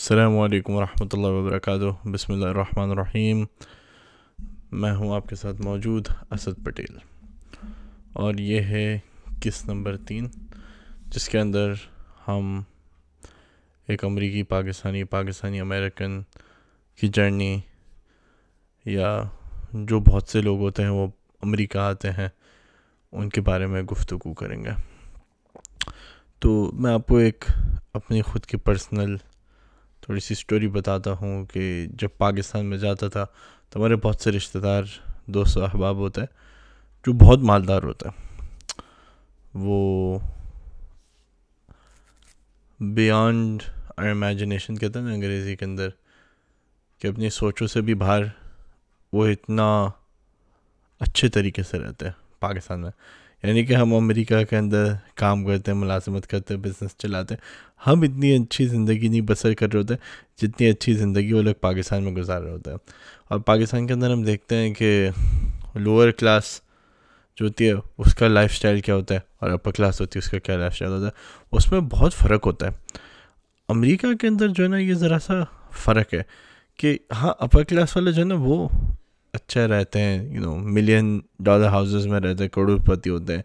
السلام علیکم ورحمۃ اللہ وبرکاتہ۔ بسم اللہ الرحمن الرحیم۔ میں ہوں آپ کے ساتھ موجود اسد پٹیل۔ اور یہ ہے کس نمبر تین، جس کے اندر ہم ایک امریکی، پاکستانی پاکستانی امریکن کی جرنی یا جو بہت سے لوگ ہوتے ہیں، وہ امریکہ آتے ہیں، ان کے بارے میں گفتگو کریں گے۔ تو میں آپ کو ایک اپنی خود کی پرسنل تھوڑی سی اسٹوری بتاتا ہوں کہ جب پاکستان میں جاتا تھا تو ہمارے بہت سے رشتہ دار، دوست و احباب ہوتے ہیں، جو بہت مالدار ہوتا ہے وہ بیانڈ امیجنیشن کہتے ہیں نا انگریزی کے اندر، کہ اپنی سوچوں سے بھی باہر وہ اتنا اچھے طریقے سے رہتے ہیں پاکستان میں۔ یعنی کہ ہم امریکہ کے اندر کام کرتے ہیں، ملازمت کرتے ہیں بزنس چلاتے ہیں۔ ہم اتنی اچھی زندگی نہیں بسر کر رہے ہوتے، جتنی اچھی زندگی وہ لوگ پاکستان میں گزار رہے ہوتے ہیں۔ اور پاکستان کے اندر ہم دیکھتے ہیں کہ لوور کلاس جو ہوتی ہے، اس کا لائف اسٹائل کیا ہوتا ہے اور اپر کلاس ہوتی ہے، اس کا کیا لائف اسٹائل ہوتا ہے۔ اس میں بہت فرق ہوتا ہے۔ امریکہ کے اندر جو ہے نا، یہ ذرا سا فرق ہے کہ ہاں اپر کلاس والے جو ہے نا، وہ اچھا رہتے ہیں you know million dollar houses میں رہتے ہیں کروڑ پتی ہوتے ہیں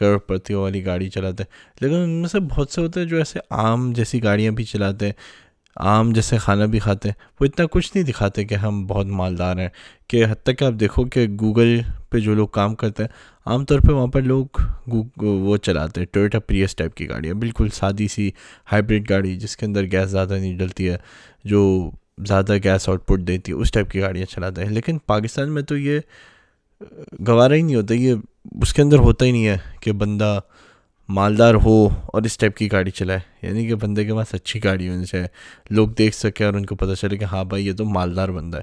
کروڑ پتیوں والی گاڑی چلاتے ہیں۔ لیکن ان میں سے بہت سے ہوتے ہیں جو ایسے عام جیسی گاڑیاں بھی چلاتے ہیں، عام جیسے کھانا بھی کھاتے ہیں۔ وہ اتنا کچھ نہیں دکھاتے کہ ہم بہت مالدار ہیں۔ کہ حتیٰ کہ آپ دیکھو کہ گوگل پہ جو لوگ کام کرتے ہیں، عام طور پہ وہاں پر لوگ وہ چلاتے ہیں، ٹویٹا پریس ٹائپ کی گاڑیاں، بالکل سادی سی ہائیبریڈ گاڑی جس کے اندر گیس زیادہ نہیں ڈلتی ہے، جو زیادہ گیس آؤٹ پٹ دیتی ہے اس ٹائپ کی گاڑیاں چلاتے ہیں۔ لیکن پاکستان میں تو یہ گوارا ہی نہیں ہوتا، یہ اس کے اندر ہوتا ہی نہیں ہے کہ بندہ مالدار ہو اور اس ٹائپ کی گاڑی چلائے۔ یعنی کہ بندے کے پاس اچھی گاڑی ہونی چاہیے، لوگ دیکھ سکیں اور ان کو پتہ چلے کہ ہاں بھائی، یہ تو مالدار بندہ ہے۔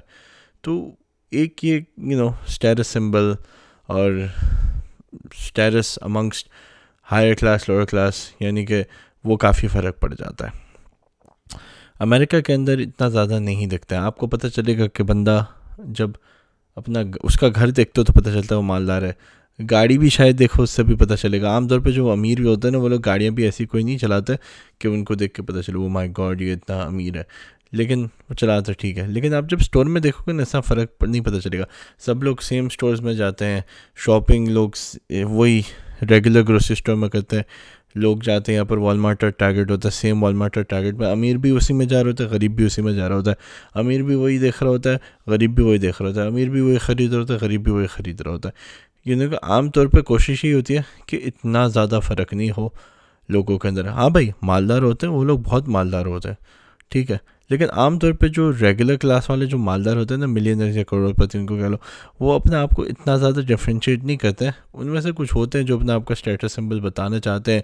تو ایک یہ یو نو اسٹیرس سمبل اور status amongst higher class lower class یعنی کہ وہ کافی فرق پڑ جاتا ہے۔ امریکہ کے اندر اتنا زیادہ نہیں دکھتا ہے۔ آپ کو پتہ چلے گا کہ بندہ جب اپنا اس کا گھر دیکھتے ہو تو پتہ چلتا ہے وہ مالدار ہے۔ گاڑی بھی شاید دیکھو، اس سے بھی پتہ چلے گا۔ عام طور پہ جو امیر بھی ہوتے ہیں نا، وہ لوگ گاڑیاں بھی ایسی کوئی نہیں چلاتے کہ ان کو دیکھ کے پتہ چلے وہ مائی گاڈ یہ اتنا امیر ہے۔ لیکن وہ چلاتا ٹھیک ہے۔ لیکن آپ جب اسٹور میں دیکھو گے نا ایسا فرق نہیں پتہ چلے گا۔ سب لوگ سیم اسٹورز میں جاتے ہیں۔ شاپنگ لوگ، وہی ریگولر گروسری اسٹور میں کرتے ہیں۔ لوگ جاتے ہیں یہاں پر والمارٹ اور ٹارگیٹ ہوتا ہے۔ سیم والمارٹ اور ٹارگیٹ میں امیر بھی اسی میں جا رہا ہوتا ہے، غریب بھی اسی میں جا رہا ہوتا ہے۔ امیر بھی وہی دیکھ رہا ہوتا ہے، غریب بھی وہی دیکھ رہا ہوتا ہے۔ امیر بھی وہی خرید رہا ہوتا ہے، غریب بھی وہی خرید رہا ہوتا ہے۔ یعنی کہ عام طور پہ کوشش ہی ہوتی ہے کہ اتنا زیادہ فرق نہیں ہو لوگوں کے اندر۔ ہاں بھائی، مالدار ہوتے ہیں، وہ لوگ بہت مالدار ہوتے ہیں۔ ٹھیک ہے لیکن عام طور پہ جو ریگولر کلاس والے جو مالدار ہوتے ہیں نا ملینر یا کروڑ پتی ان کو کہہ لو، وہ اپنے آپ کو اتنا زیادہ ڈفرینشیٹ نہیں کرتے ان میں سے کچھ ہوتے ہیں جو اپنے آپ کا اسٹیٹس سمبل بتانا چاہتے ہیں،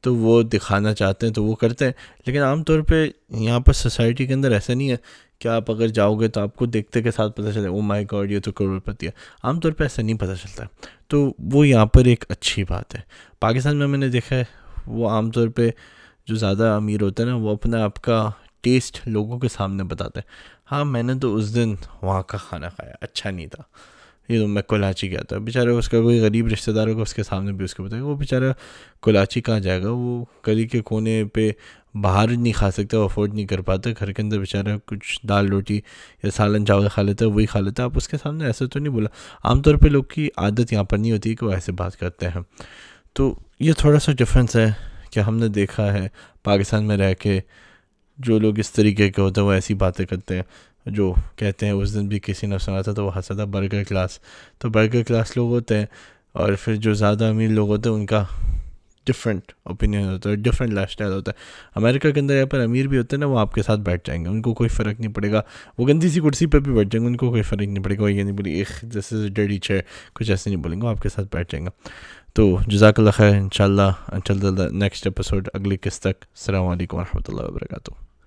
تو وہ دکھانا چاہتے ہیں، تو وہ کرتے ہیں۔ لیکن عام طور پہ یہاں پر سوسائٹی کے اندر ایسا نہیں ہے کہ آپ اگر جاؤ گے تو آپ کو دیکھتے کے ساتھ پتہ چلے او مائی گاڈ یہ تو کروڑ پتی ہے۔ عام طور پہ ایسا نہیں پتہ چلتا۔ تو وہ یہاں پر ایک اچھی بات ہے۔ پاکستان میں میں نے دیکھا ہے، وہ عام طور پہ جو زیادہ امیر ہوتے ہیں نا، وہ اپنا آپ کا ٹیسٹ لوگوں کے سامنے بتاتے ہیں۔ ہاں میں نے تو اس دن وہاں کا کھانا کھایا اچھا نہیں تھا۔ یہ تو میں کولاچی گیا تھا۔ بیچارہ اس کا کوئی غریب رشتہ دار ہوگا، اس کے سامنے بھی اس کو بتائے۔ وہ بیچارہ کولاچی کہاں جائے گا؟ وہ گلی کے کونے پہ باہر نہیں کھا سکتے افورڈ نہیں کر پاتے گھر کے اندر بیچارہ کچھ دال روٹی یا سالن چاول کھا لیتے وہی کھا لیتے آپ اس کے سامنے ایسے تو نہیں بولا۔ عام طور پہ لوگ کی عادت یہاں پر نہیں ہوتی کہ وہ ایسے بات کرتے ہیں۔ تو یہ تھوڑا سا ڈفرینس ہے۔ کہ ہم نے دیکھا ہے، پاکستان میں رہ کے جو لوگ اس طریقے کے ہوتے ہیں، وہ ایسی باتیں کرتے ہیں جو کہتے ہیں اس دن بھی کسی نے سنا تھا تو وہ ہنسا تھا برگر کلاس۔ تو برگر کلاس لوگ ہوتے ہیں اور پھر جو زیادہ امیر لوگ ہوتے ہیں، ان کا ڈفرینٹ اوپینین ہوتا ہے ڈفرینٹ لائف اسٹائل ہوتا ہے۔ امریکہ کے اندر یہاں پر امیر بھی ہوتے ہیں نا، وہ آپ کے ساتھ بیٹھ جائیں گے، ان کو کوئی فرق نہیں پڑے گا۔ وہ گندی سی کرسی پہ بھی بیٹھ جائیں گے، ان کو کوئی فرق نہیں پڑے گا۔ وہ یہ نہیں بولی ایک جیسے ڈیڈی چھ کچھ ایسے نہیں بولیں گے، وہ آپ کے ساتھ بیٹھ جائیں گا تو جزاک اللہ خیر ان شاء اللہ انشاء اللہ نیکسٹ ایپیسوڈ اگلی قسط تک۔ السلام علیکم و رحمۃ اللہ وبرکاتہ۔